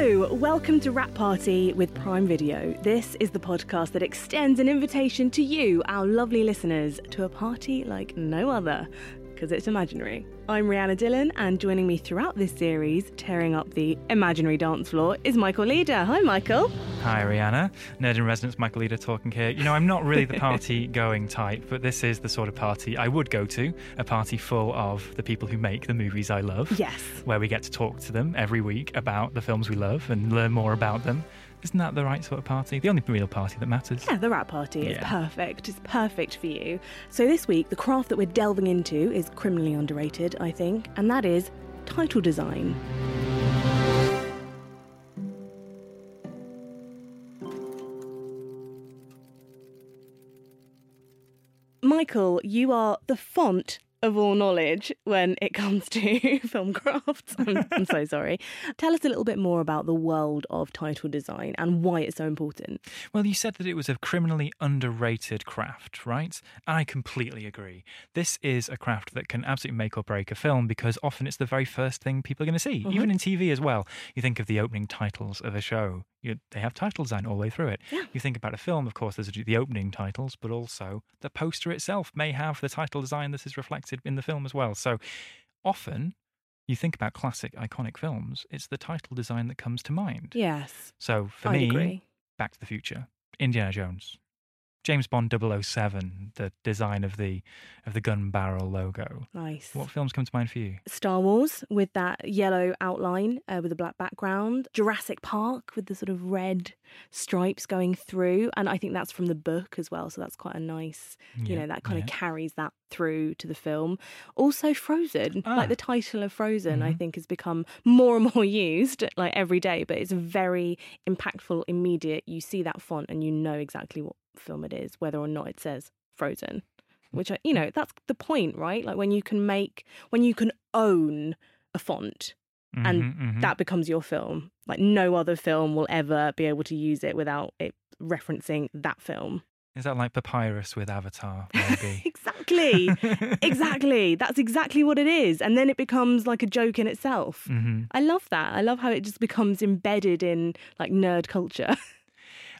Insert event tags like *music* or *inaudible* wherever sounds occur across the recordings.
Welcome to Wrap Party with Prime Video. This is the podcast that extends an invitation to you, our lovely listeners, to a party like no other because it's imaginary. I'm Rhianna Dhillon, and joining me throughout this series, tearing up the imaginary dance floor, is Michael Leader. Hi, Michael. Hi, Rhianna. Nerd in Residence, Michael Leader talking here. You know, I'm not really the party *laughs* going type, but this is the sort of party I would go to a party full of the people who make the movies I love. Yes. Where we get to talk to them every week about the films we love and learn more about them. Isn't that the right sort of party? The only real party that matters. Yeah, the Wrap Party is Yeah. perfect. It's perfect for you. So this week, the craft that we're delving into is criminally underrated, I think, and that is title design. Michael, you are the font of all knowledge when it *laughs* comes to *laughs* film crafts. I'm, I'm so *laughs* sorry. Tell us a little bit more about the world of title design and why it's so important. Well, you said that it was a criminally underrated craft, right? And I completely agree. This is a craft that can absolutely make or break a film because often it's the very first thing people are going to see, even mm-hmm. in TV as well. You think of the opening titles of a show, you, they have title design all the way through it. Yeah. You think about a film, of course, there's the opening titles, but also the poster itself may have the title design that is reflected in the film as well. So often, you think about classic, iconic films, it's the title design that comes to mind. Yes, So for I'd me, agree. Back to the Future, Indiana Jones, James Bond 007, the design of the of the gun barrel logo. Nice. What films come to mind for you? Star Wars with that yellow outline uh, with a black background. Jurassic Park with the sort of red stripes going through. And I think that's from the book as well. So that's quite a nice, you Yeah, know, that kind of carries that through to the film. Also, Frozen, Ah. like the title of Frozen, I Mhm. think has become more and more *laughs* used like every day, but it's very impactful, immediate. You see that font and you know exactly what film it is, whether or not it says Frozen which I, you know that's the point right? Like when you can make when you can own a font and Mhm, mhm. that becomes your film. Like no other film will ever be able to use it without it referencing that film. Is that like Papyrus with Avatar? Maybe. *laughs* exactly. Exactly. That's exactly what it is. And then it becomes like a joke in itself. Hmm i love that. I love how it just becomes embedded in like nerd culture *laughs*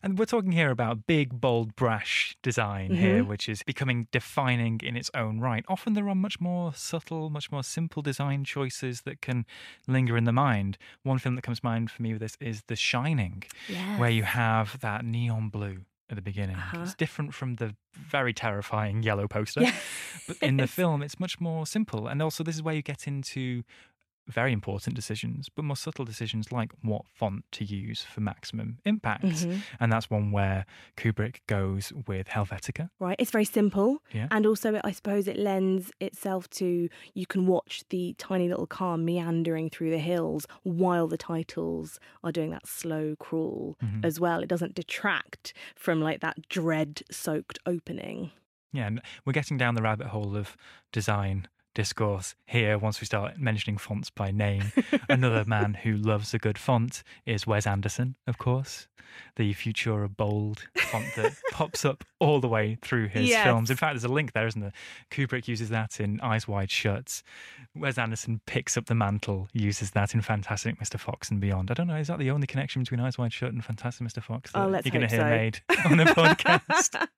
And we're talking here about big, bold, brash design here, which is becoming defining in its own right. Often there are much more subtle, much more simple design choices that can linger in the mind. One film that comes to mind for me with this is The Shining, where you have that neon blue at the beginning. Uh-huh. It's different from the very terrifying yellow poster. Yes. *laughs* But in the film, it's much more simple. And also, this is where you get into very important decisions, but more subtle decisions like what font to use for maximum impact. Mhm. And that's one where Kubrick goes with Helvetica. right it's very simple Yeah. and also i suppose it lends itself to you can watch the tiny little car meandering through the hills while the titles are doing that slow crawl Mhm. as well it doesn't detract from like that dread soaked opening Yeah, and we're getting down the rabbit hole of design discourse here once we start mentioning fonts by name. *laughs* Another man who loves a good font is Wes Anderson, of course. The Futura bold font that *laughs* pops up all the way through his Yes. films. In fact, there's a link there, isn't there? Kubrick uses that in Eyes Wide Shut. Wes Anderson picks up the mantle, uses that in Fantastic Mr. Fox and Beyond. I don't know, is that the only connection between Eyes Wide Shut and Fantastic Mr. Fox that Oh, let's you're going to hear so. made on the podcast? *laughs*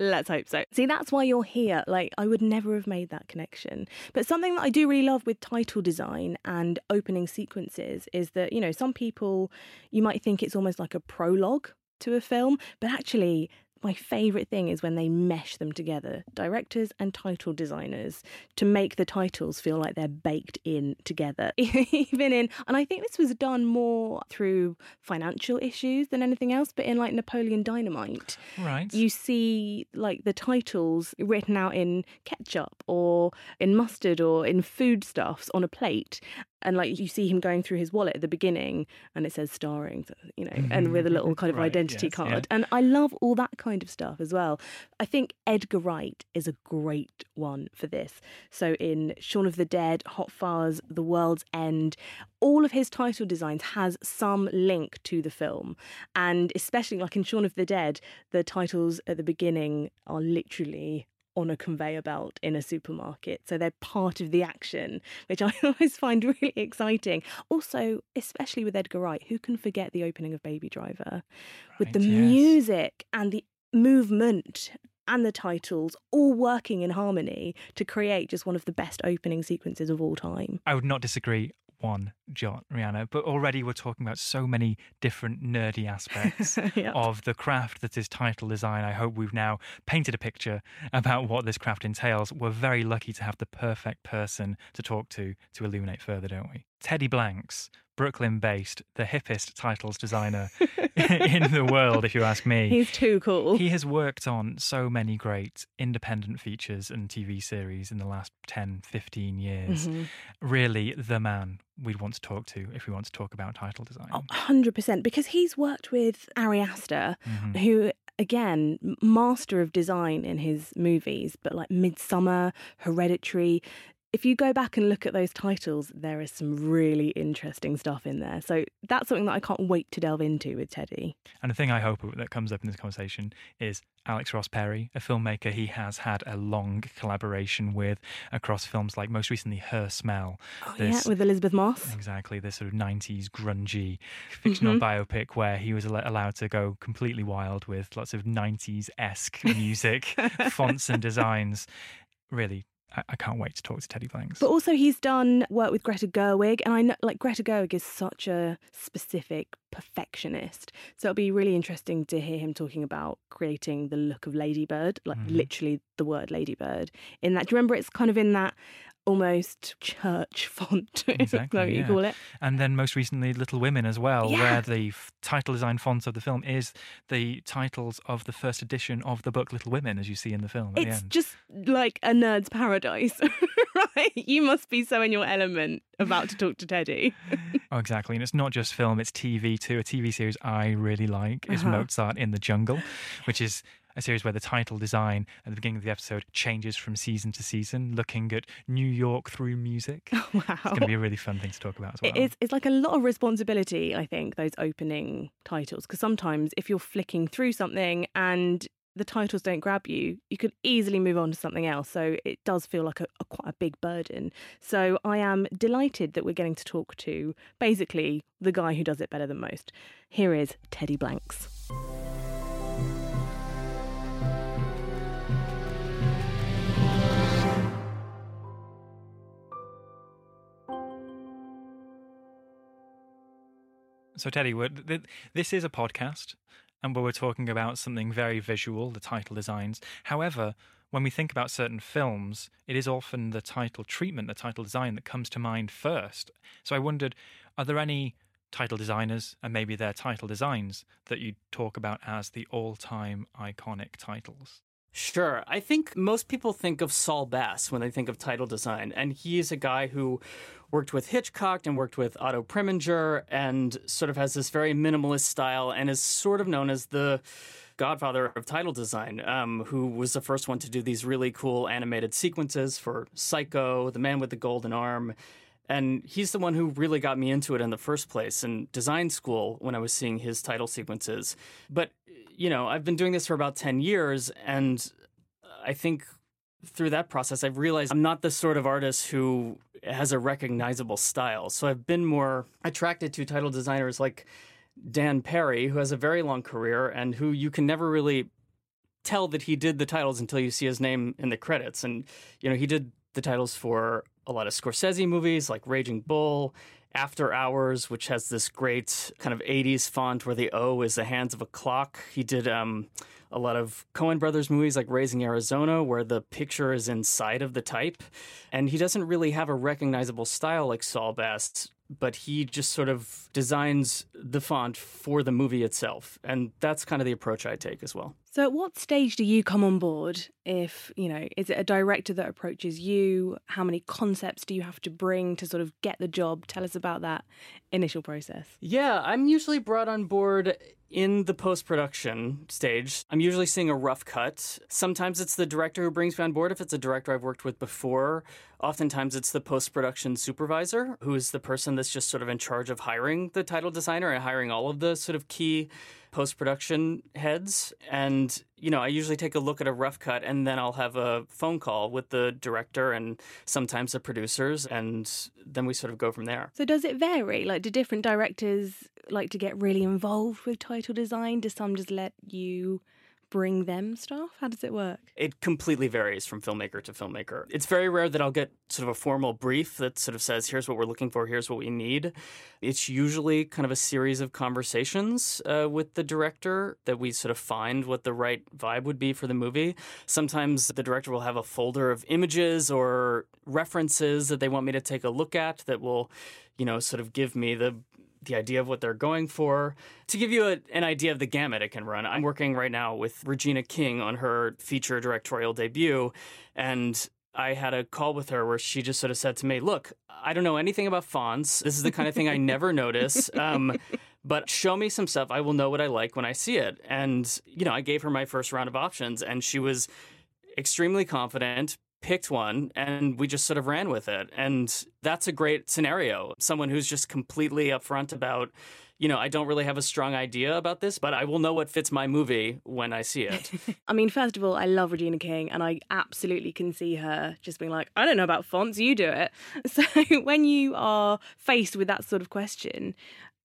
Let's hope so. See, that's why you're here. Like, I would never have made that connection. But something that I do really love with title design and opening sequences is that, you know, some people, you might think it's almost like a prologue to a film, but actually, my favourite thing is when they mesh them together, directors and title designers, to make the titles feel like they're baked in together. *laughs* Even in, and I think this was done more through financial issues than anything else, but in like Napoleon Dynamite, right. you see like the titles written out in ketchup or in mustard or in foodstuffs on a plate and like you see him going through his wallet at the beginning and it says starring you know and mm-hmm. with a little kind of *laughs* Right, identity yes, yeah. card and i love all that kind of stuff as well. I think edgar wright is a great one for this. So in shaun of the dead hot fuzz the world's end all of his title designs has some link to the film. And especially like in shaun of the dead the titles at the beginning are literally on a conveyor belt in a supermarket. So they're part of the action, which *laughs* I always find really exciting. Also, especially with Edgar Wright, who can forget the opening of Baby Driver? With the yes. music and the movement and the titles all working in harmony to create just one of the best opening sequences of all time. I would not disagree one jot, Rhianna, but already we're talking about so many different nerdy aspects *laughs* Yeah. of the craft that is title design. I hope we've now painted a picture about what this craft entails. We're very lucky to have the perfect person to talk to to illuminate further, don't we? Teddy Blanks, Brooklyn based, the hippest titles designer *laughs* *laughs* in the world, if you ask me. He's too cool. He has worked on so many great independent features and TV series in the last 10, 15 years. Mhm. Really, the man we'd want to talk to if we want to talk about title design. Oh, 100%. Because he's worked with Ari Aster, Mhm. who, again, master of design in his movies, but like Midsommar, Hereditary. If you go back and look at those titles, there is some really interesting stuff in there. So that's something that I can't wait to delve into with Teddy. And the thing I hope that comes up in this conversation is Alex Ross Perry, a filmmaker he has had a long collaboration with across films like most recently Her Smell. Oh, This- yeah, with Elisabeth Moss. Exactly, this sort of 90s grungy *laughs* fictional Mm-hmm. biopic where he was allowed to go completely wild with lots of 90s esque music, *laughs* fonts, and designs. Really, I-, I can't wait to talk to Teddy Blanks. But also, he's done work with Greta Gerwig, and I know like Greta Gerwig is such a specific perfectionist. So it'll be really interesting to hear him talking about creating the look of Ladybird, like Mhm. literally the word Ladybird. In that, do you remember it's kind of in that almost church *laughs* font? Exactly, what you call it? And then most recently, Little Women as well, Yeah. where the f- title design font of the film is the titles of the first edition of the book Little Women, as you see in the film at the It's end. just like a nerd's paradise, *laughs* right? You must be so in your element about to talk to Teddy. *laughs* Oh, exactly. And it's not just film, it's TV too. A TV series I really like is Uh-huh. Mozart in the Jungle, which is a series where the title design at the beginning of the episode changes from season to season, looking at New York through music. *laughs* Oh, wow. It's going to be a really fun thing to talk about as well. It is, it's like a lot of responsibility, I think, those opening titles. Because sometimes if you're flicking through something and the titles don't grab you, you could easily move on to something else. So it does feel like a, a quite a big burden. So I am delighted that we're getting to talk to basically the guy who does it better than most. Here is Teddy Blanks. So, Teddy, th- this is a podcast, and we're talking about something very visual, the title designs. However, when we think about certain films, it is often the title treatment, the title design that comes to mind first. So, I wondered, are there any title designers and maybe their title designs that you talk about as the all-time iconic titles? Sure. I think most people think of Saul Bass when they think of title design, and he is a guy who worked with Hitchcock and worked with Otto Preminger and sort of has this very minimalist style and is sort of known as the godfather of title design, um, who was the first one to do these really cool animated sequences for Psycho, The Man with the Golden Arm. And he's the one who really got me into it in the first place in design school when I was seeing his title sequences. But, you know, I've been doing this for about 10 years, and I think through that process, I've realized I'm not the sort of artist who has a recognizable style. So I've been more attracted to title designers like Dan Perri, who has a very long career and who you can never really tell that he did the titles until you see his name in the credits. And, you know, he did the titles for a lot of Scorsese movies like Raging Bull, After Hours, which has this great kind of 80s font where the O is the hands of a clock. He did um, a lot of Coen Brothers movies like Raising Arizona, where the picture is inside of the type. And he doesn't really have a recognizable style like Saul Bass, but he just sort of designs the font for the movie itself. And that's kind of the approach I take as well. So, at what stage do you come on board? If, you know, is it a director that approaches you? How many concepts do you have to bring to sort of get the job? Tell us about that initial process. Yeah, I'm usually brought on board in the post production stage. I'm usually seeing a rough cut. Sometimes it's the director who brings me on board if it's a director I've worked with before. Oftentimes it's the post production supervisor who is the person that's just sort of in charge of hiring the title designer and hiring all of the sort of key post production heads. And, you know, I usually take a look at a rough cut and then I'll have a phone call with the director and sometimes the producers. And then we sort of go from there. So, does it vary? Like, do different directors like to get really involved with title design? Do some just let you bring them stuff? How does it work? It completely varies from filmmaker to filmmaker. It's very rare that I'll get sort of a formal brief that sort of says, here's what we're looking for, here's what we need. It's usually kind of a series of conversations uh, with the director that we sort of find what the right vibe would be for the movie. Sometimes the director will have a folder of images or references that they want me to take a look at that will, you know, sort of give me the the idea of what they're going for. To give you a, an idea of the gamut it can run, I'm working right now with Regina King on her feature directorial debut, and I had a call with her where she just sort of said to me, Look, I don't know anything about fonts. This is the kind of thing I *laughs* never notice. Um, but show me some stuff. I will know what I like when I see it. And, you know, I gave her my first round of options, and she was extremely confident, picked one and we just sort of ran with it. And that's a great scenario. Someone who's just completely upfront about, you know, I don't really have a strong idea about this, but I will know what fits my movie when I see it. *laughs* I mean, first of all, I love Regina King and I absolutely can see her just being like, I don't know about fonts, you do it. *laughs* So when you are faced with that sort of question,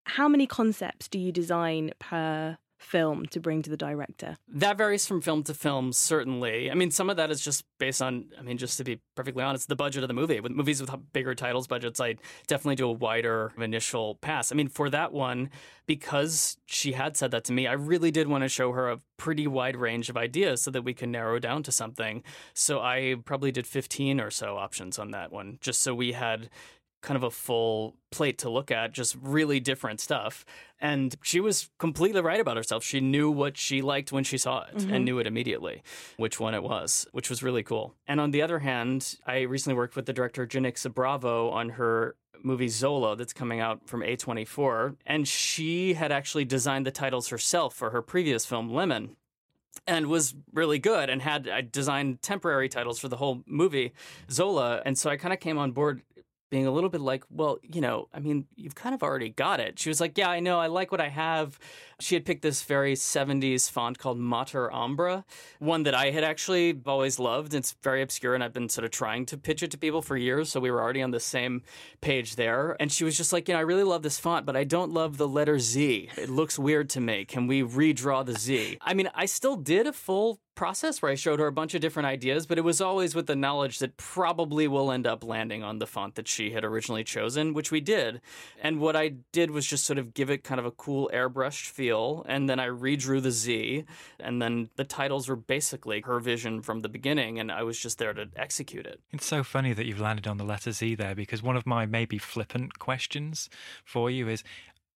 how many concepts do you design per film to bring to the director? That varies from film to film, certainly. I mean, some of that is just based on, I mean, just to be perfectly honest, the budget of the movie. With movies with bigger titles budgets, I definitely do a wider initial pass. I mean, for that one, because she had said that to me, I really did want to show her a pretty wide range of ideas so that we could narrow down to something. So I probably did 15 or so options on that one, just so we had kind of a full plate to look at, just really different stuff. And she was completely right about herself. She knew what she liked when she saw it mm-hmm. and knew it immediately, which one it was, which was really cool. And on the other hand, I recently worked with the director Janicza Bravo on her movie Zola that's coming out from A24. And she had actually designed the titles herself for her previous film, Lemon and was really good and had I designed temporary titles for the whole movie Zola and so I kind of came on board being a little bit like, well, you know, I mean, you've kind of already got it. She was like, yeah, I know, I like what I have. She had picked this very 70s font called Mater Ombra, one that I had actually always loved. It's very obscure, and I've been sort of trying to pitch it to people for years, so we were already on the same page there. And she was just like, you know, I really love this font, but I don't love the letter Z. It looks weird to me. Can we redraw the Z? I mean, I still did a full process where I showed her a bunch of different ideas, but it was always with the knowledge that probably we'll end up landing on the font that she had originally chosen, which we did. And what I did was just sort of give it kind of a cool airbrushed feel, and then I redrew the Z, and then the titles were basically her vision from the beginning, and I was just there to execute it. It's so funny that you've landed on the letter Z there because one of my maybe flippant questions for you is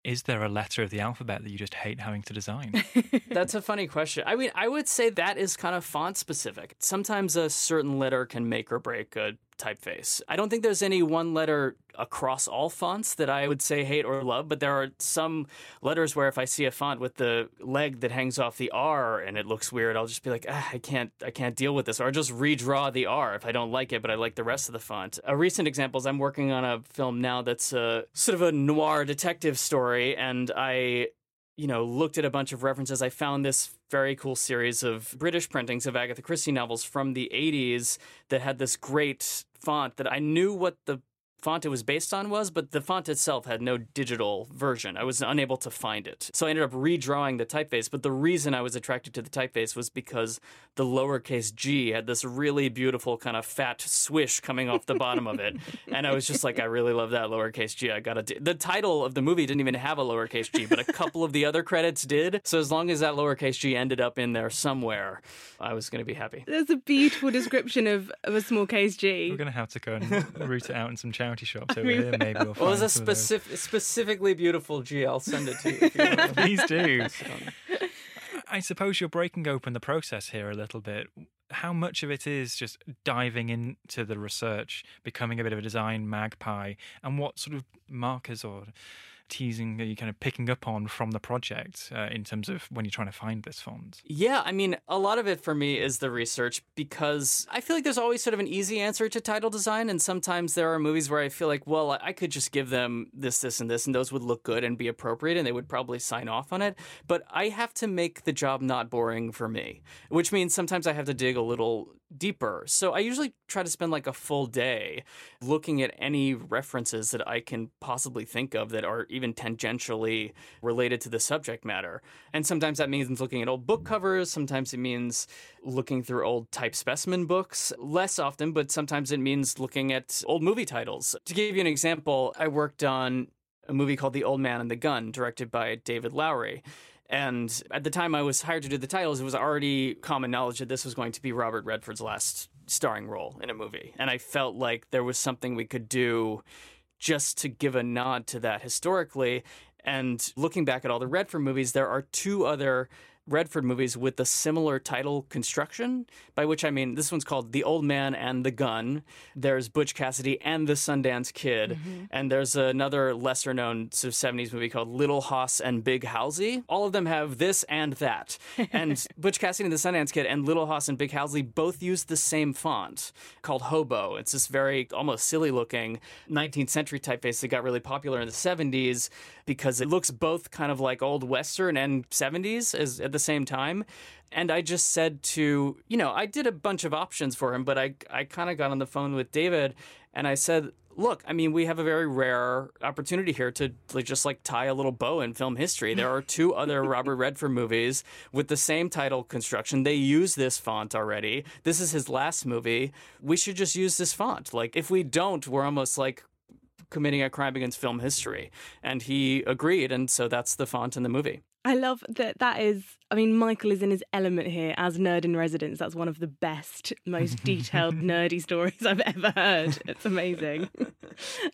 is there a letter of the alphabet that you just hate having to design? *laughs* That's a funny question. I mean, I would say that is kind of font specific. Sometimes a certain letter can make or break a typeface. I don't think there's any one letter across all fonts that I would say hate or love, but there are some letters where if I see a font with the leg that hangs off the R and it looks weird, I'll just be like, ah, I can't, I can't deal with this, or I'll just redraw the R if I don't like it, but I like the rest of the font. A recent example is I'm working on a film now that's a sort of a noir detective story, and I you know, looked at a bunch of references. I found this very cool series of British printings of Agatha Christie novels from the 80s that had this great font that I knew what the font it was based on was, but the font itself had no digital version. I was unable to find it. So I ended up redrawing the typeface. But the reason I was attracted to the typeface was because the lowercase g had this really beautiful kind of fat swish coming off the bottom of it. *laughs* And I was just like, I really love that lowercase g. I gotta do. The title of the movie didn't even have a lowercase g, but a couple of the other credits did. So as long as that lowercase g ended up in there somewhere, I was going to be happy. There's a beautiful description of, of a small case G. We're going to have to go and root it out in some charity shops *laughs* over here. Maybe we'll. *laughs* Well, it's a specific, specifically beautiful G. I'll send it to you. you *laughs* Please do. I suppose you're breaking open the process here a little bit. How much of it is just diving into the research, becoming a bit of a design magpie, and what sort of markers or teasing, are you kind of picking up on from the project uh, in terms of when you're trying to find this font? Yeah, I mean, a lot of it for me is the research because I feel like there's always sort of an easy answer to title design. And sometimes there are movies where I feel like, well, I could just give them this, this, and this, and those would look good and be appropriate and they would probably sign off on it. But I have to make the job not boring for me, which means sometimes I have to dig a little deeper. So I usually try to spend like a full day looking at any references that I can possibly think of that are even tangentially related to the subject matter. And sometimes that means looking at old book covers, sometimes it means looking through old type specimen books. Less often, but sometimes it means looking at old movie titles. To give you an example, I worked on a movie called The Old Man and the Gun, directed by David Lowery. And at the time I was hired to do the titles, it was already common knowledge that this was going to be Robert Redford's last starring role in a movie. And I felt like there was something we could do just to give a nod to that historically. And looking back at all the Redford movies, there are two other Redford movies with a similar title construction, by which I mean this one's called The Old Man and the Gun. There's Butch Cassidy and the Sundance Kid. Mm-hmm. And there's another lesser known sort of 70s movie called Little Fauss and Big Halsy. All of them have this and that. *laughs* And Butch Cassidy and the Sundance Kid and Little Fauss and Big Halsy both use the same font called Hobo. It's this very almost silly looking 19th century typeface that got really popular in the 70s because it looks both kind of like old Western and 70s as, at the same time. And I just said to, you know, I did a bunch of options for him, but I, I kind of got on the phone with David and I said, look, I mean, we have a very rare opportunity here to like, just like tie a little bow in film history. There are two other *laughs* Robert Redford movies with the same title construction. They use this font already. This is his last movie. We should just use this font. Like, if we don't, we're almost like committing a crime against film history. And he agreed, and so that's the font in the movie. I love that that is I mean Michael is in his element here as nerd in residence. That's one of the best, most *laughs* detailed nerdy stories I've ever heard. It's amazing.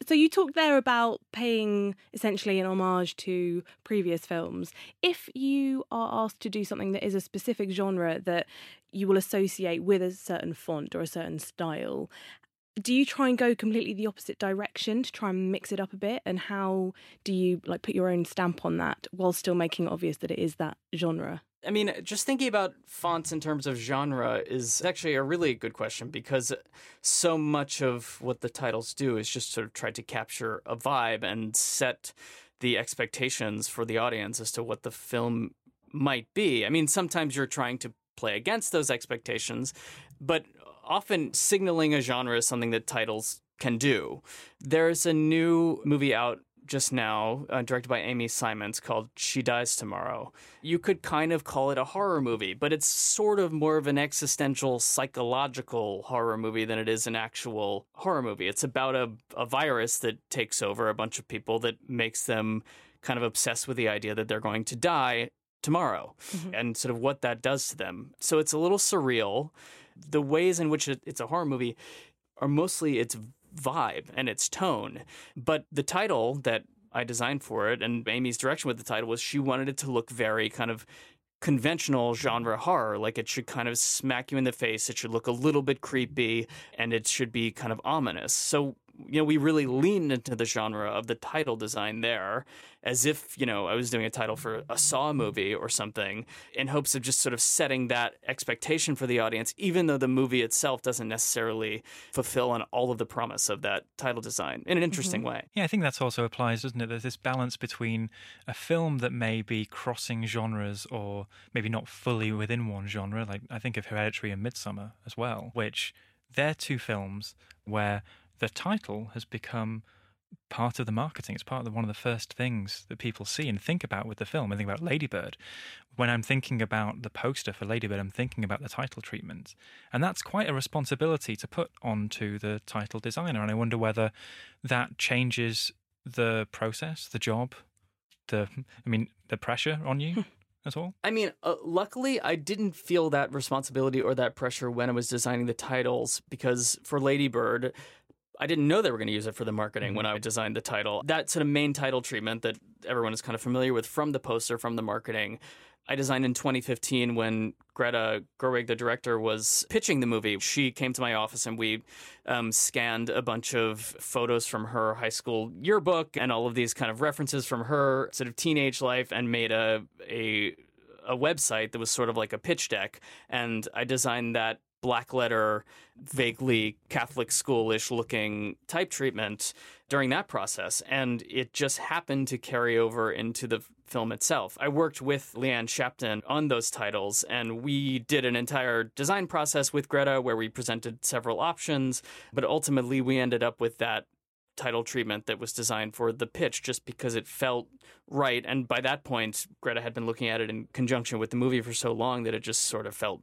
so you talked there about paying essentially an homage to previous films. If you are asked to do something that is a specific genre that you will associate with a certain font or a certain style, do you try and go completely the opposite direction to try and mix it up a bit and how do you like put your own stamp on that while still making it obvious that it is that genre I mean, just thinking about fonts in terms of genre is actually a really good question because so much of what the titles do is just sort of try to capture a vibe and set the expectations for the audience as to what the film might be. I mean, sometimes you're trying to play against those expectations, but often signaling a genre is something that titles can do. There's a new movie out just now, uh, directed by Amy Seimetz, called She Dies Tomorrow. You could kind of call it a horror movie, but it's sort of more of an existential, psychological horror movie than it is an actual horror movie. It's about a, a virus that takes over a bunch of people that makes them kind of obsessed with the idea that they're going to die tomorrow mm-hmm. and sort of what that does to them. So it's a little surreal the ways in which it's a horror movie are mostly its vibe and its tone. But the title that I designed for it and Amy's direction with the title was she wanted it to look very kind of conventional genre horror. Like it should kind of smack you in the face. It should look a little bit creepy and it should be kind of ominous. So you know, we really leaned into the genre of the title design there as if, you know, I was doing a title for a Saw movie or something in hopes of just sort of setting that expectation for the audience, even though the movie itself doesn't necessarily fulfill on all of the promise of that title design in an interesting mm-hmm. way. Yeah, I think that also applies, doesn't it? There's this balance between a film that may be crossing genres or maybe not fully within one genre, like I think of Hereditary and Midsommar as well, which they're two films where the title has become part of the marketing. It's part of the, one of the first things that people see and think about with the film. I think about Ladybird. When I'm thinking about the poster for Ladybird, I'm thinking about the title treatment. And that's quite a responsibility to put onto the title designer. And I wonder whether that changes the process, the job, the, I mean, the pressure on you. at all? I mean, uh, luckily, I didn't feel that responsibility or that pressure when I was designing the titles because for Ladybird, I didn't know they were going to use it for the marketing mm-hmm. when I designed the title. That sort of main title treatment that everyone is kind of familiar with from the poster, from the marketing, I designed in 2015 when Greta Gerwig, the director, was pitching the movie. She came to my office and we um, scanned a bunch of photos from her high school yearbook and all of these kind of references from her sort of teenage life and made a a a website that was sort of like a pitch deck. And I designed that black letter, vaguely Catholic schoolish looking type treatment during that process. And it just happened to carry over into the film itself. I worked with Leanne Shapton on those titles, and we did an entire design process with Greta where we presented several options, but ultimately we ended up with that title treatment that was designed for the pitch just because it felt right. And by that point, Greta had been looking at it in conjunction with the movie for so long that it just sort of felt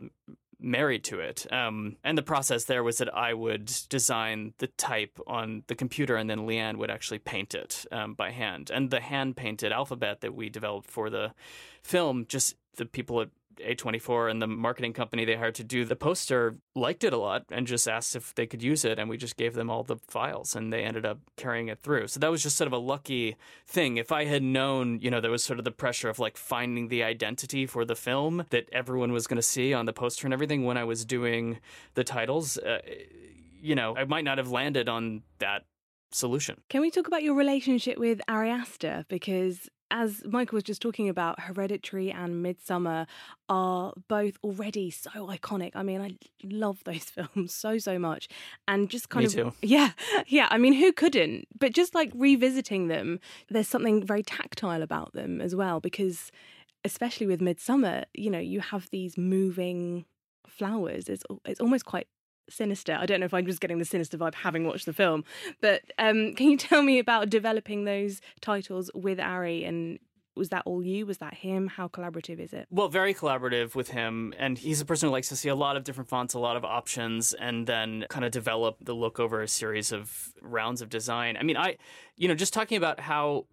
married to it. Um, and the process there was that I would design the type on the computer and then Leanne would actually paint it um, by hand. And the hand painted alphabet that we developed for the film, just the people at a24 and the marketing company they hired to do the poster liked it a lot and just asked if they could use it. And we just gave them all the files and they ended up carrying it through. So that was just sort of a lucky thing. If I had known, you know, there was sort of the pressure of like finding the identity for the film that everyone was going to see on the poster and everything when I was doing the titles, uh, you know, I might not have landed on that solution. Can we talk about your relationship with Ari Aster? Because as Michael was just talking about, Hereditary and Midsommar are both already so iconic. I mean, I love those *laughs* films so so much, and just kind Me of too. yeah, *laughs* yeah. I mean, who couldn't? But just like revisiting them, there's something very tactile about them as well because, especially with Midsommar, you know, you have these moving flowers. It's it's almost quite sinister. I don't know if I'm just getting the sinister vibe having watched the film, but um, can you tell me about developing those titles with Ari and was that all you? Was that him? How collaborative is it? Well, very collaborative with him. And he's a person who likes to see a lot of different fonts, a lot of options, and then kind of develop the look over a series of rounds of design. I mean, I, you know, just talking about how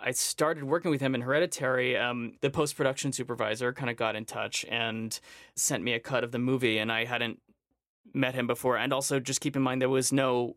I started working with him in Hereditary. Um, the post production supervisor kind of got in touch and sent me a cut of the movie, and I hadn't met him before. And also, just keep in mind, there was no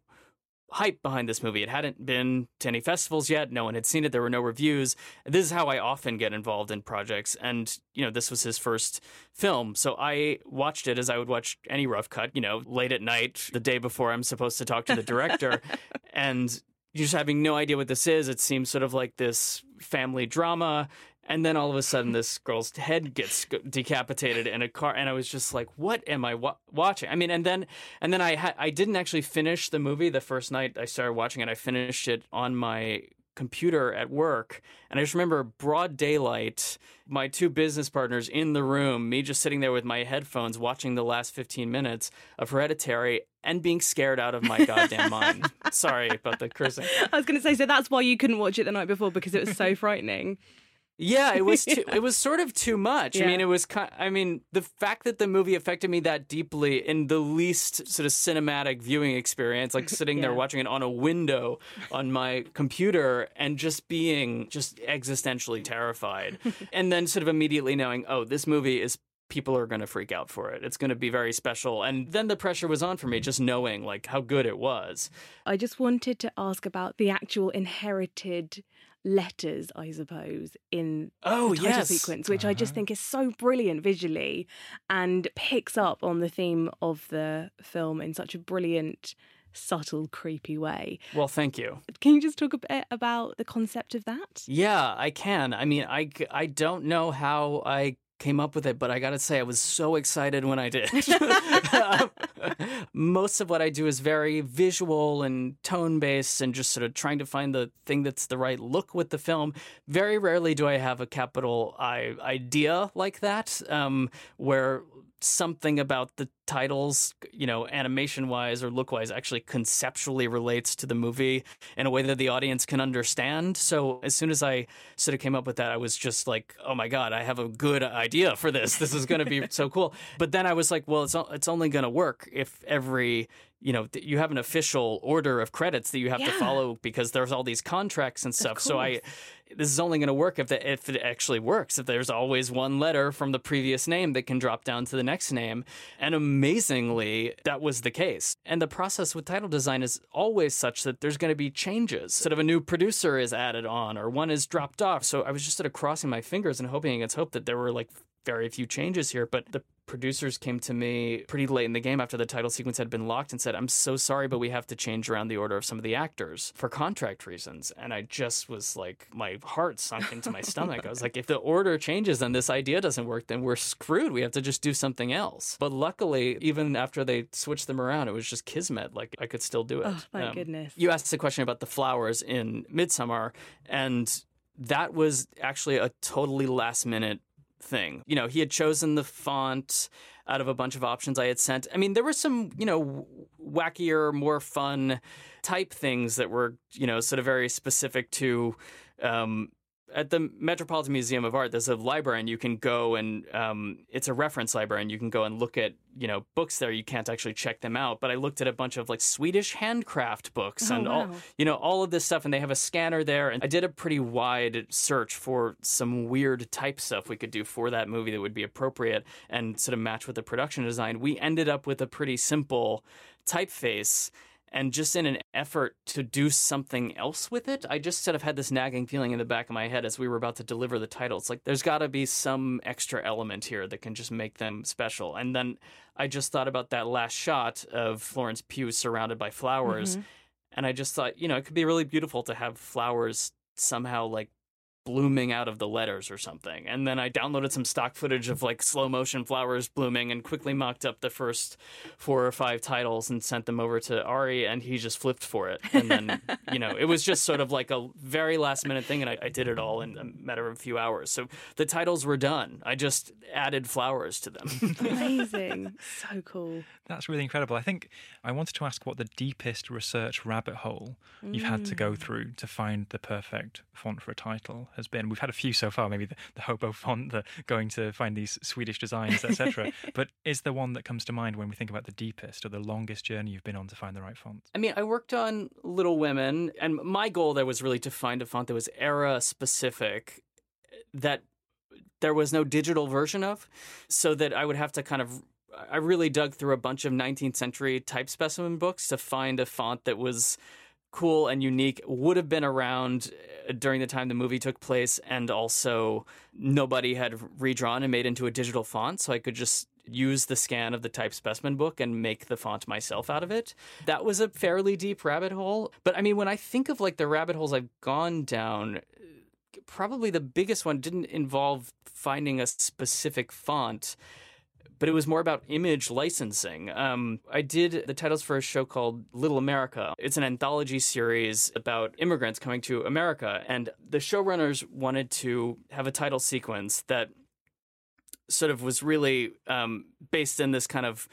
hype behind this movie. It hadn't been to any festivals yet. No one had seen it. There were no reviews. This is how I often get involved in projects. And, you know, this was his first film. So I watched it as I would watch any rough cut, you know, late at night, the day before I'm supposed to talk to the director. *laughs* and just having no idea what this is, it seems sort of like this family drama and then all of a sudden this girl's head gets decapitated in a car and i was just like what am i wa- watching? I mean and then and then i ha- i didn't actually finish the movie the first night i started watching it. I finished it on my computer at work. And i just remember broad daylight my two business partners in the room me just sitting there with my headphones watching the last 15 minutes of hereditary and being scared out of my goddamn *laughs* mind. Sorry about the cursing. I was going to say so that's why you couldn't watch it the night before because it was so frightening yeah, it was too, *laughs* it was sort of too much. Yeah. I mean, it was kind, I mean, the fact that the movie affected me that deeply in the least sort of cinematic viewing experience, like *laughs* sitting yeah. there watching it on a window on my computer and just being just existentially terrified. *laughs* and then sort of immediately knowing, "Oh, this movie is people are going to freak out for it. It's going to be very special. And then the pressure was on for me just knowing like how good it was. I just wanted to ask about the actual inherited letters, I suppose, in oh, the title yes. sequence, which uh-huh. I just uh-huh. think is so brilliant visually and picks up on the theme of the film in such a brilliant subtle, creepy way. Well, thank you. Can you just talk a bit about the concept of that? Yeah, I can. I mean, I, I don't know how I came up with it, but I got to say, I was so excited when I did. *laughs* *laughs* Most of what I do is very visual and tone based and just sort of trying to find the thing that's the right look with the film. Very rarely do I have a capital I idea like that, um, where something about the titles, you know, animation wise or look wise, actually conceptually relates to the movie in a way that the audience can understand. So as soon as I sort of came up with that, I was just like, oh my God, I have a good idea for this. This is going to be *laughs* so cool. But then I was like, well, it's, it's only going to work if every you know you have an official order of credits that you have yeah. to follow because there's all these contracts and stuff. So I this is only going to work if the, if it actually works. If there's always one letter from the previous name that can drop down to the next name, and amazingly, that was the case. And the process with title design is always such that there's going to be changes. Sort of a new producer is added on, or one is dropped off. So I was just sort of crossing my fingers and hoping against hope that there were like very few changes here, but the producers came to me pretty late in the game after the title sequence had been locked and said, I'm so sorry, but we have to change around the order of some of the actors for contract reasons. And I just was like, my heart sunk into my stomach. I was like, if the order changes and this idea doesn't work, then we're screwed. We have to just do something else. But luckily, even after they switched them around, it was just kismet. Like I could still do it. Oh, thank um, goodness. You asked a question about the flowers in Midsommar, and that was actually a totally last minute thing. You know, he had chosen the font out of a bunch of options I had sent. I mean, there were some, you know, wackier, more fun type things that were, you know, sort of very specific to um, at the Metropolitan Museum of Art, there's a library, and you can go and um, it's a reference library, and you can go and look at you know books there. You can't actually check them out, but I looked at a bunch of like Swedish handcraft books oh, and wow. all you know all of this stuff, and they have a scanner there. And I did a pretty wide search for some weird type stuff we could do for that movie that would be appropriate and sort of match with the production design. We ended up with a pretty simple typeface and just in an effort to do something else with it, I just sort of had this nagging feeling in the back of my head as we were about to deliver the titles. Like, there's got to be some extra element here that can just make them special. And then I just thought about that last shot of Florence Pugh surrounded by flowers. Mm-hmm. And I just thought, you know, it could be really beautiful to have flowers somehow like blooming out of the letters or something. And then I downloaded some stock footage of like slow motion flowers blooming and quickly mocked up the first four or five titles and sent them over to Ari and he just flipped for it. And then, *laughs* you know, it was just sort of like a very last minute thing and I, I, did it all in a matter of a few hours. So the titles were done. I just added flowers to them. Amazing. *laughs* So cool. That's really incredible. I think I wanted to ask what the deepest research rabbit hole mm. you've had to go mm. through to find the perfect font for a title has been. We've had a few so far, maybe the, the hobo font, the going to find these Swedish designs, etc. *laughs* but is the one that comes to mind when we think about the deepest or the longest journey you've been on to find the right font? I mean, I worked on Little Women, and my goal there was really to find a font that was era specific that there was no digital version of, so that I would have to kind of I really dug through a bunch of 19th century type specimen books to find a font that was cool and unique, would have been around uh, during the time the movie took place, and also nobody had redrawn and made into a digital font. So I could just use the scan of the type specimen book and make the font myself out of it. That was a fairly deep rabbit hole. But I mean, when I think of like the rabbit holes I've gone down, probably the biggest one didn't involve finding a specific font but it was more about image licensing. Um, I did the titles for a show called Little America. It's an anthology series about immigrants coming to America, and the showrunners wanted to have a title sequence that sort of was really um, based in this kind of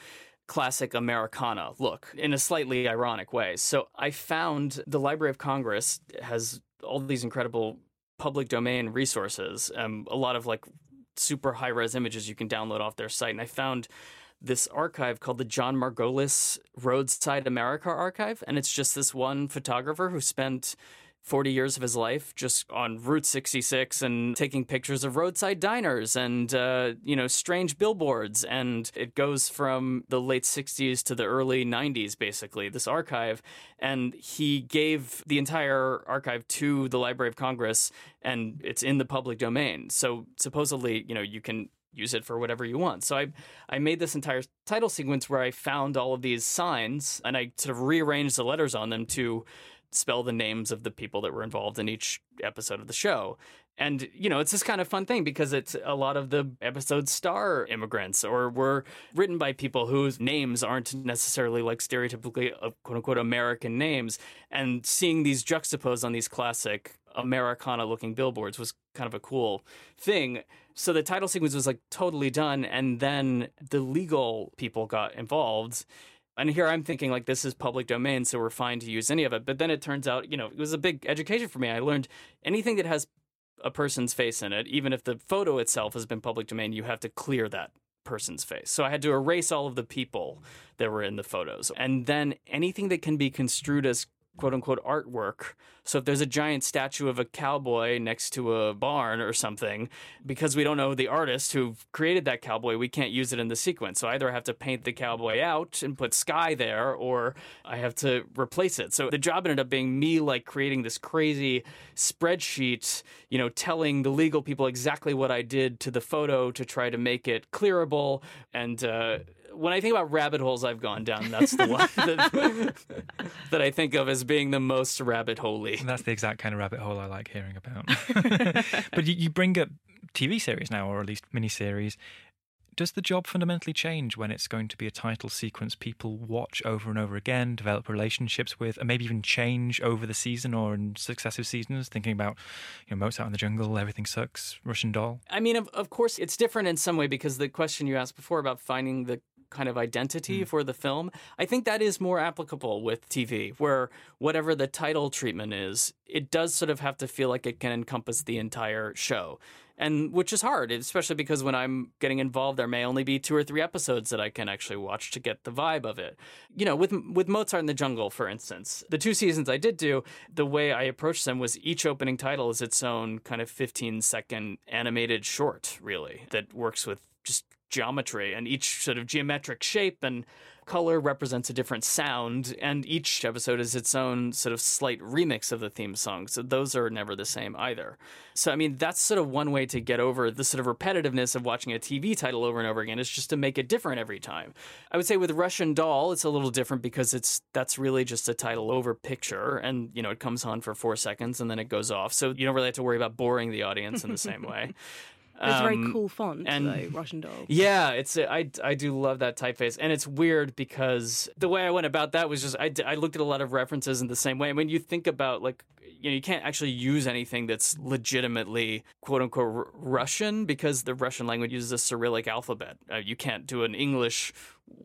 classic Americana look in a slightly ironic way. So I found the Library of Congress has all these incredible public domain resources, um, a lot of like super high res images you can download off their site. And I found this archive called the John Margolies Roadside America Archive. And it's just this one photographer who spent 40 years of his life just on Route 66 and taking pictures of roadside diners and, uh, you know, strange billboards. And it goes from the late 60s to the early 90s, basically, this archive. And he gave the entire archive to the Library of Congress and it's in the public domain. So supposedly, you know, you can use it for whatever you want. So I I made this entire title sequence where I found all of these signs and I sort of rearranged the letters on them to spell the names of the people that were involved in each episode of the show. And, you know, it's this kind of fun thing because it's a lot of the episodes star immigrants or were written by people whose names aren't necessarily like stereotypically uh, quote unquote American names. And seeing these juxtaposed on these classic Americana looking billboards was kind of a cool thing. So the title sequence was like totally done. And then the legal people got involved and here I'm thinking like this is public domain, so we're fine to use any of it. But then it turns out, you know, it was a big education for me. I learned anything that has a person's face in it, even if the photo itself has been public domain, you have to clear that person's face. So I had to erase all of the people that were in the photos. And then anything that can be construed as quote unquote artwork. So if there's a giant statue of a cowboy next to a barn or something, because we don't know the artist who created that cowboy, we can't use it in the sequence. So either I have to paint the cowboy out and put sky there, or I have to replace it. So the job ended up being me like creating this crazy spreadsheet, you know, telling the legal people exactly what I did to the photo to try to make it clearable and uh, when I think about rabbit holes I've gone down, that's the one *laughs* that, that I think of as being the most rabbit holey. That's the exact kind of rabbit hole I like hearing about. *laughs* but you, you bring up TV series now, or at least miniseries. Does the job fundamentally change when it's going to be a title sequence people watch over and over again, develop relationships with, and maybe even change over the season or in successive seasons? Thinking about, you know, Mozart in the Jungle, Everything Sucks, Russian Doll. I mean, of, of course, it's different in some way because the question you asked before about finding the kind of identity mm. for the film. I think that is more applicable with TV, where whatever the title treatment is, it does sort of have to feel like it can encompass the entire show. And which is hard, especially because when I'm getting involved, there may only be two or three episodes that I can actually watch to get the vibe of it. You know, with with Mozart in the Jungle, for instance, the two seasons I did do, the way I approached them was each opening title is its own kind of 15 second animated short, really, that works with just geometry and each sort of geometric shape and color represents a different sound and each episode is its own sort of slight remix of the theme song so those are never the same either. So i mean that's sort of one way to get over the sort of repetitiveness of watching a tv title over and over again is just to make it different every time. I would say with russian doll it's a little different because it's that's really just a title over picture and you know it comes on for four seconds and then it goes off. So you don't really have to worry about boring the audience in the same way *laughs* It's um, very cool font, and though, Russian doll. Yeah, it's I, I do love that typeface, and it's weird because the way I went about that was just I, I looked at a lot of references in the same way. I mean, you think about like you know you can't actually use anything that's legitimately quote unquote r- Russian because the Russian language uses a Cyrillic alphabet. Uh, you can't do an English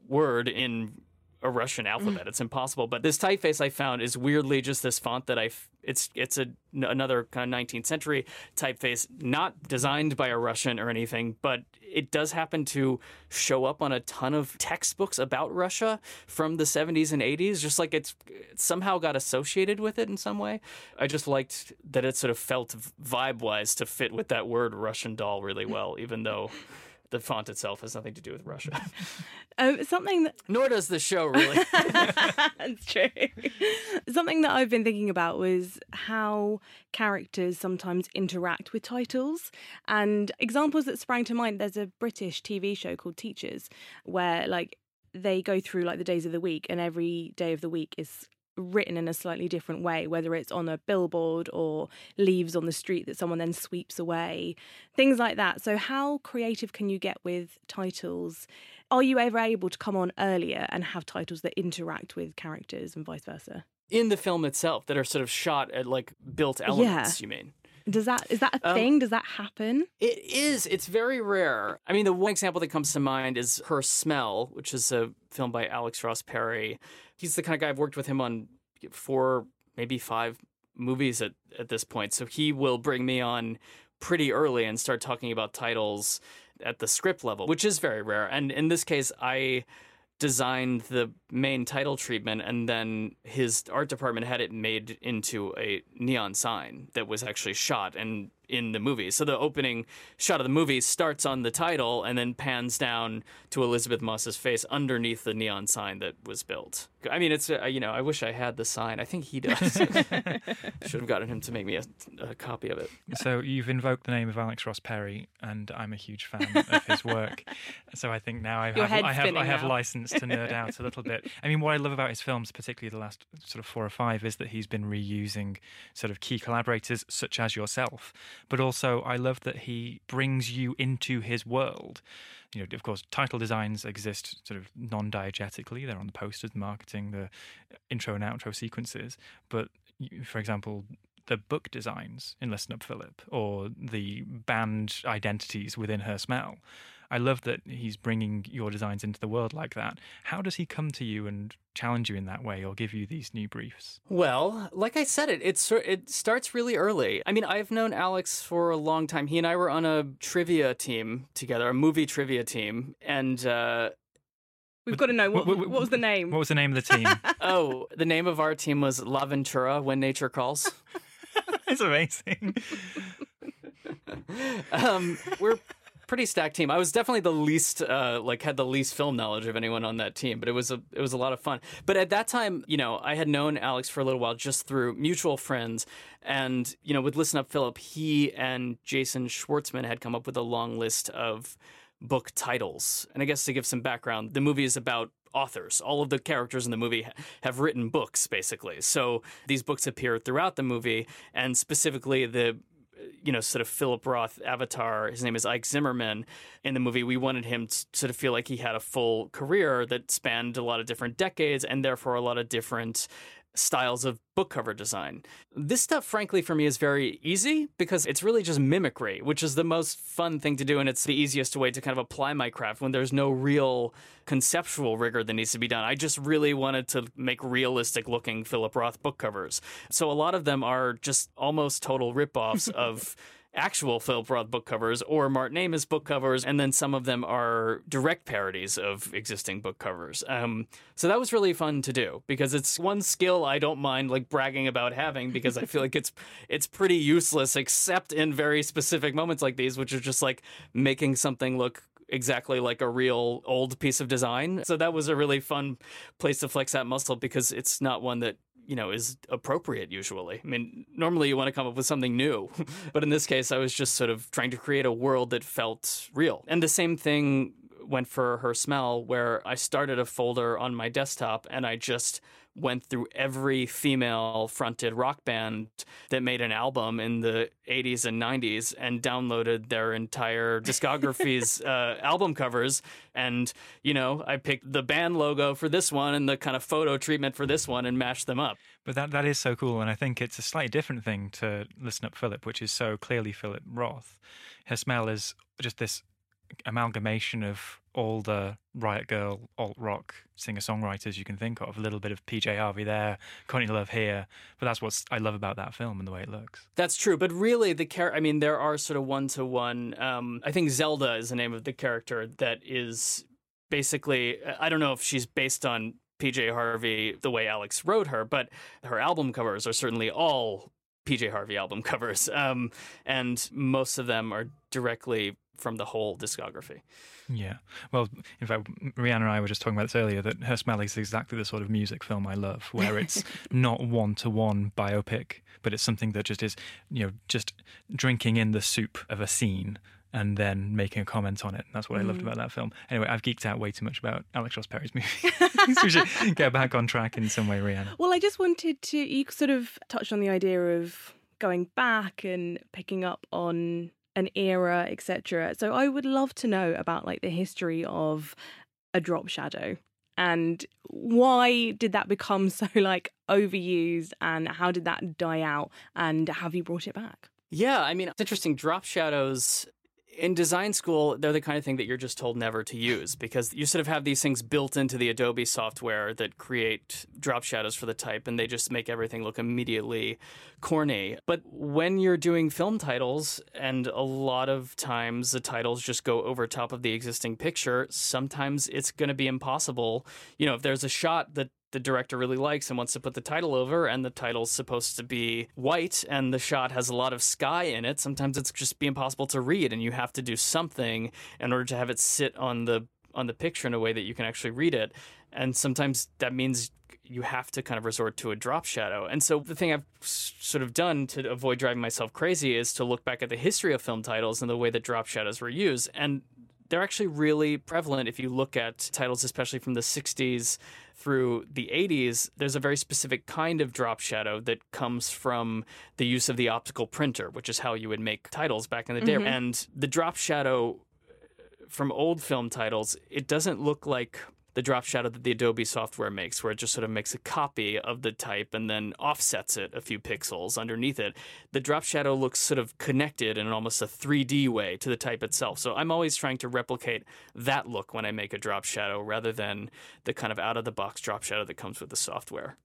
word in a Russian mm. alphabet. It's impossible. But this typeface I found is weirdly just this font that I. It's it's a another kind of 19th century typeface, not designed by a Russian or anything, but it does happen to show up on a ton of textbooks about Russia from the 70s and 80s. Just like it's it somehow got associated with it in some way. I just liked that it sort of felt vibe wise to fit with that word Russian doll really *laughs* well, even though the font itself has nothing to do with Russia. Um, *laughs* something that nor does the show really. *laughs* That's true. something that I've been thinking about was how characters sometimes interact with titles, and examples that sprang to mind. There's a British TV show called Teachers, where like they go through like the days of the week, and every day of the week is written in a slightly different way, whether it's on a billboard or leaves on the street that someone then sweeps away, things like that. So, how creative can you get with titles? Are you ever able to come on earlier and have titles that interact with characters and vice versa? In the film itself, that are sort of shot at like built elements, yeah. you mean? Does that is that a um, thing? Does that happen? It is. It's very rare. I mean, the one example that comes to mind is Her Smell, which is a film by Alex Ross Perry. He's the kind of guy I've worked with him on four, maybe five movies at, at this point. So he will bring me on pretty early and start talking about titles at the script level, which is very rare. And in this case, I designed the main title treatment and then his art department had it made into a neon sign that was actually shot and in the movie. So the opening shot of the movie starts on the title and then pans down to Elisabeth Moss's face underneath the neon sign that was built. I mean, it's uh, you know, I wish I had the sign. I think he does. *laughs* *laughs* Should have gotten him to make me a, a, copy of it. So you've invoked the name of Alex Ross Perry, and I'm a huge fan of his work. *laughs* So I think now I have I have I have license to nerd out a little bit. I mean, what I love about his films, particularly the last sort of four or five, is that he's been reusing sort of key collaborators such as yourself but also I love that he brings you into his world. You know, of course, title designs exist sort of non-diegetically. They're on the posters, the marketing, the intro and outro sequences. But for example, the book designs in Listen Up Philip or the band identities within Her Smell I love that he's bringing your designs into the world like that. How does he come to you and challenge you in that way or give you these new briefs? Well, like I said, it it's it starts really early. I mean, I've known Alex for a long time. He and I were on a trivia team together, a movie trivia team, and uh, We've got to know what, what- what was the name. What was the name of the team? *laughs* oh, the name of our team was La Ventura when nature calls. *laughs* it's amazing. *laughs* um, we're pretty stacked team. I was definitely the least uh, like had the least film knowledge of anyone on that team, but it was a it was a lot of fun. But at that time, you know, I had known Alex for a little while just through mutual friends, and you know, with Listen Up Philip, he and Jason Schwartzman had come up with a long list of book titles. And I guess to give some background, the movie is about authors. All of the characters in the movie have written books, basically. So these books appear throughout the movie, and specifically the you know, sort of Philip Roth avatar. His name is Ike Zimmerman. In the movie, we wanted him to sort of feel like he had a full career that spanned a lot of different decades and therefore a lot of different styles of book cover design. This stuff, frankly, for me is very easy because it's really just mimicry, which is the most fun thing to do. And it's the easiest way to kind of apply my craft when there's no real conceptual rigor that needs to be done. I just really wanted to make realistic looking Philip Roth book covers. So a lot of them are just almost total ripoffs *laughs* of actual Philip Roth book covers or Martin Amis book covers, and then some of them are direct parodies of existing book covers. Um, so that was really fun to do because it's one skill I don't mind like bragging about having because I feel like it's it's pretty useless except in very specific moments like these, which are just like making something look exactly like a real old piece of design. So that was a really fun place to flex that muscle because it's not one that you know is appropriate usually. I mean, normally you want to come up with something new, *laughs* but in this case I was just sort of trying to create a world that felt real. And the same thing went for her smell where I started a folder on my desktop and I just went through every female fronted rock band that made an album in the 80s and 90s and downloaded their entire *laughs* discographies uh, album covers. And you know i picked the band logo for this one and the kind of photo treatment for this one and mashed them up. But that that is so cool, and I think it's a slightly different thing to Listen Up Philip, which is so clearly Philip Roth. Her smell is just this amalgamation of all the Riot Grrrl alt rock singer songwriters you can think of. A little bit of PJ Harvey there, Courtney Love here, but that's what I love about that film and the way it looks. That's true, but really the character, I mean, there are sort of one to one. I think Zelda is the name of the character that is basically. I don't know if she's based on PJ Harvey the way Alex wrote her, but her album covers are certainly all PJ Harvey album *laughs* covers, um, and most of them are directly from the whole discography. Yeah. Well, in fact, Rhianna and I were just talking about this earlier that Her Smell is exactly the sort of music film I love, where it's *laughs* not one to one biopic, but it's something that just is, you know, just drinking in the soup of a scene and then making a comment on it. And that's what I loved mm. about that film. Anyway, I've geeked out way too much about Alex Ross Perry's *laughs* movie. so we should *laughs* get back on track in some way, Rhianna. Well, I just wanted to, you sort of touched on the idea of going back and picking up on an era, etc. So I would love to know about like the history of a drop shadow and why did that become so like overused and how did that die out and have you brought it back? Yeah, I mean, it's interesting. Drop shadows in design school, they're the kind of thing that you're just told never to use because you sort of have these things built into the Adobe software that create drop shadows for the type and they just make everything look immediately corny. But when you're doing film titles, and a lot of times the titles just go over top of the existing picture, sometimes it's going to be impossible. You know, if there's a shot that the director really likes and wants to put the title over and the title's supposed to be white and the shot has a lot of sky in it. Sometimes it's just be impossible to read and you have to do something in order to have it sit on the on the picture in a way that you can actually read it. And sometimes that means you have to kind of resort to a drop shadow. And so the thing I've sort of done to avoid driving myself crazy is to look back at the history of film titles and the way that drop shadows were used. And they're actually really prevalent if you look at titles, especially from the 60s through the 80s. There's a very specific kind of drop shadow that comes from the use of the optical printer, which is how you would make titles back in the day. Mhm. And the drop shadow from old film titles, it doesn't look like the drop shadow that the Adobe software makes, where it just sort of makes a copy of the type and then offsets it a few pixels underneath it. The drop shadow looks sort of connected in almost a 3D way to the type itself. So I'm always trying to replicate that look when I make a drop shadow rather than the kind of out of the box drop shadow that comes with the software.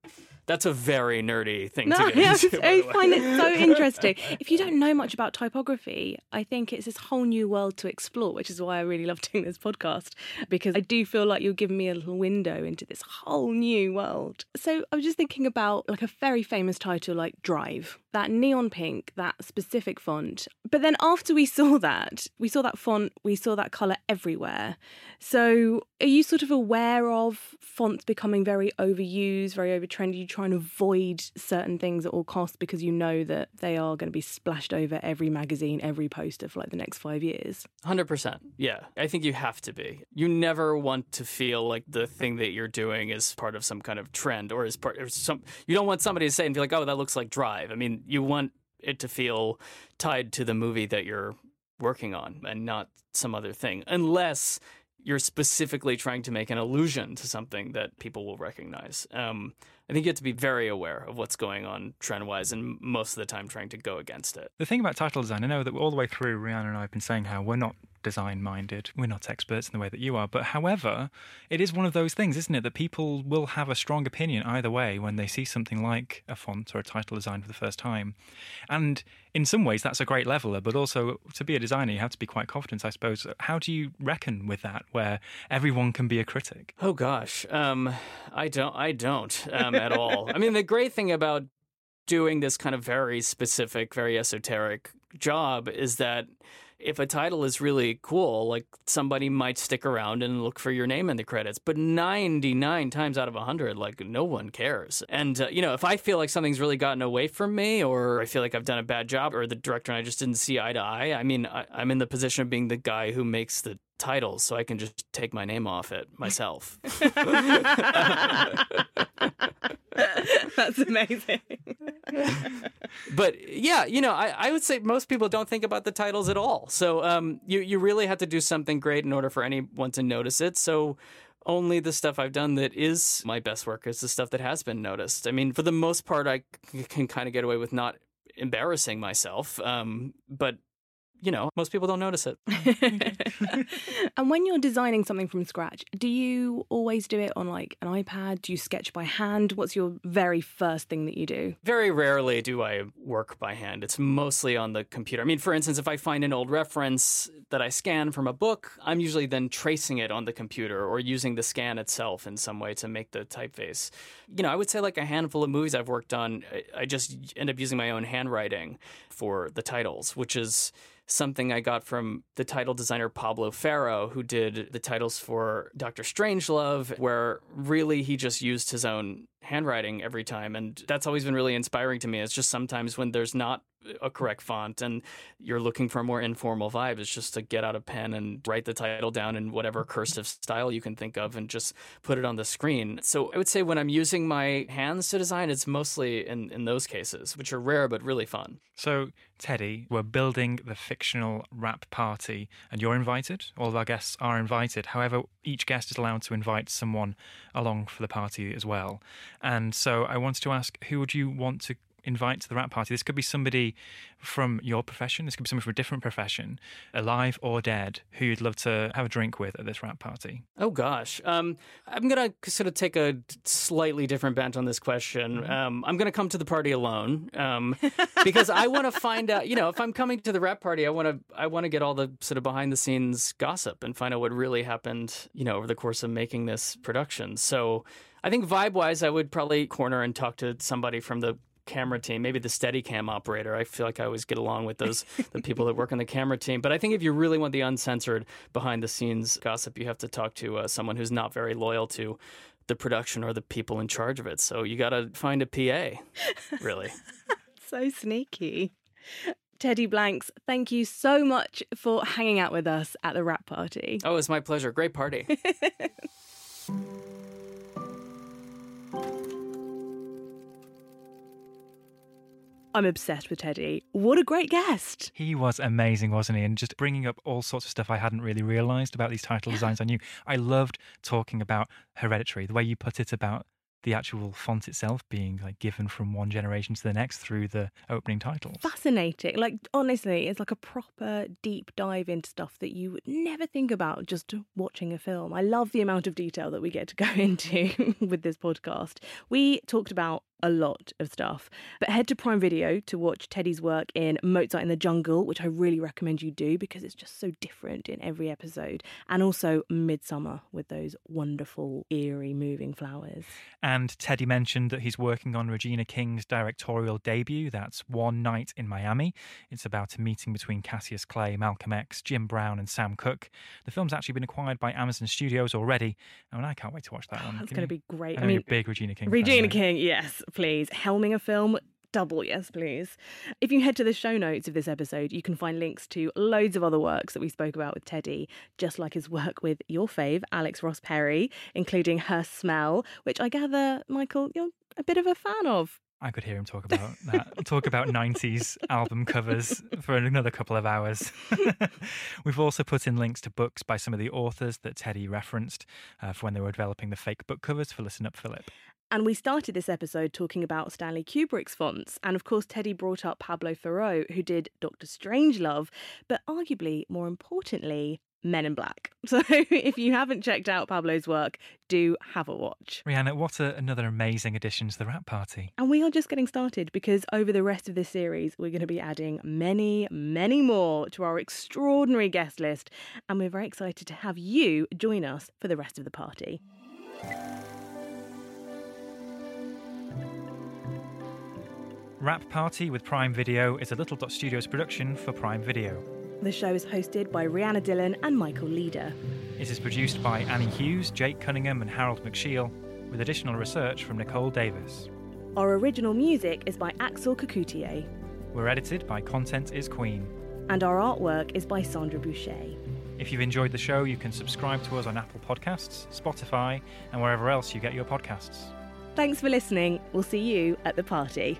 That's a very nerdy thing no, to get *laughs* into. I find it so interesting. If you don't know much about typography, I think it's this whole new world to explore, which is why I really love doing this podcast because I do feel like you're giving me a little window into this whole new world. So I was just thinking about like a very famous title like Drive, that neon pink, that specific font. But then after we saw that, we saw that font, we saw that color everywhere. So are you sort of aware of fonts becoming very overused, very overtrendy? You try and avoid certain things at all costs because you know that they are going to be splashed over every magazine, every poster for like the next five years. 100%. Yeah. I think you have to be. You never want to feel like the thing that you're doing is part of some kind of trend or is part of some. You don't want somebody to say and be like, oh, that looks like Drive. I mean, you want it to feel tied to the movie that you're working on and not some other thing, unless you're specifically trying to make an allusion to something that people will recognize. Um, I think you have to be very aware of what's going on trend wise and most of the time trying to go against it. The thing about title design, I know that all the way through, Rhianna and I have been saying how we're not design minded. We're not experts in the way that you are. But however, it is one of those things, isn't it, that people will have a strong opinion either way when they see something like a font or a title design for the first time. And in some ways, that's a great leveler, but also to be a designer, you have to be quite confident, I suppose. How do you reckon with that, where everyone can be a critic? Oh gosh, um, I don't, I don't um, at all. I mean, the great thing about doing this kind of very specific, very esoteric job is that if a title is really cool, like somebody might stick around and look for your name in the credits. But 99 times out of 100, like no one cares. And, uh, you know, if I feel like something's really gotten away from me or I feel like I've done a bad job or the director and I just didn't see eye to eye, I mean, I, I'm in the position of being the guy who makes the titles so I can just take my name off it myself. *laughs* *laughs* *laughs* That's amazing. but yeah, you know, I, I would say most people don't think about the titles at all. So um, you you really have to do something great in order for anyone to notice it. So only the stuff I've done that is my best work is the stuff that has been noticed. I mean, for the most part, I can kind of get away with not embarrassing myself. Um, but you know, most people don't notice it. *laughs* and when you're designing something from scratch, do you always do it on like an iPad? Do you sketch by hand? What's your very first thing that you do? Very rarely do I work by hand. It's mostly on the computer. I mean, for instance, if I find an old reference that I scan from a book, I'm usually then tracing it on the computer or using the scan itself in some way to make the typeface. You know, I would say like a handful of movies I've worked on, I just end up using my own handwriting for the titles, which is something I got from the title designer Pablo Ferro, who did the titles for Doctor Strangelove, where really he just used his own handwriting every time. And that's always been really inspiring to me. It's just sometimes when there's not a correct font and you're looking for a more informal vibe, it's just to get out a pen and write the title down in whatever cursive style you can think of and just put it on the screen. So I would say when I'm using my hands to design, it's mostly in, in those cases, which are rare but really fun. So, Teddy, we're building the fictional wrap party, and you're invited. All of our guests are invited. However, each guest is allowed to invite someone along for the party as well. And so I wanted to ask who would you want to invite to the wrap party. This could be somebody from your profession. This could be somebody from a different profession, alive or dead, who you'd love to have a drink with at this wrap party. Oh gosh, um, I'm gonna sort of take a slightly different bent on this question. Mm-hmm. Um, I'm gonna come to the party alone um, *laughs* because I want to find out. You know, if I'm coming to the wrap party, I want to I want to get all the sort of behind the scenes gossip and find out what really happened. You know, over the course of making this production. So. I think vibe wise, I would probably corner and talk to somebody from the camera team, maybe the steady cam operator. I feel like I always get along with those the people that work on the camera team. But I think if you really want the uncensored behind the scenes gossip, you have to talk to uh, someone who's not very loyal to the production or the people in charge of it. So you got to find a PA, really. *laughs* so sneaky. Teddy Blanks, thank you so much for hanging out with us at the wrap party. Oh, it's my pleasure. Great party. *laughs* I'm obsessed with Teddy. What a great guest. He was amazing, wasn't he? And just bringing up all sorts of stuff I hadn't really realised about these title designs. I knew I loved talking about Hereditary, the way you put it about the actual font itself being like given from one generation to the next through the opening titles. Fascinating. Like honestly, it's like a proper deep dive into stuff that you would never think about just watching a film. I love the amount of detail that we get to go *laughs* into with this podcast. We talked about a lot of stuff. But head to Prime Video to watch Teddy's work in Mozart in the Jungle, which I really recommend you do because it's just so different in every episode. And also Midsommar with those wonderful, eerie, moving flowers. And Teddy mentioned that he's working on Regina King's directorial debut. That's One Night in Miami. It's about a meeting between Cassius Clay, Malcolm X, Jim Brown, and Sam Cooke. The film's actually been acquired by Amazon Studios already. and I can't wait to watch that oh, one. That's going to be great. I, I mean, big Regina King. Regina fan, King, yes please. Helming a film, double yes, please. If you head to the show notes of this episode, you can find links to loads of other works that we spoke about with Teddy, just like his work with your fave, Alex Ross Perry, including Her Smell, which I gather, Michael, you're a bit of a fan of. I could hear him talk about that, talk about 90s album covers for another couple of hours. *laughs* We've also put in links to books by some of the authors that Teddy referenced uh, for when they were developing the fake book covers for Listen Up Philip. And we started this episode talking about Stanley Kubrick's fonts. And of course, Teddy brought up Pablo Ferro, who did Doctor Strangelove, but arguably more importantly, Men in Black. *laughs* So if you haven't checked out Pablo's work, do have a watch. Rhianna, what a, another amazing addition to the Wrap Party. And we are just getting started because over the rest of this series, we're going to be adding many, many more to our extraordinary guest list. And we're very excited to have you join us for the rest of the party. Wrap Party with Prime Video is a Little Dot Studios production for Prime Video. The show is hosted by Rhianna Dhillon and Michael Leader. It is produced by Annie Hughes, Jake Cunningham, and Harold McShiel, with additional research from Nicole Davis. Our original music is by Axel Kacoutié. We're edited by Content is Queen. And our artwork is by Sandra Boucher. If you've enjoyed the show, you can subscribe to us on Apple Podcasts, Spotify, and wherever else you get your podcasts. Thanks for listening. We'll see you at the party.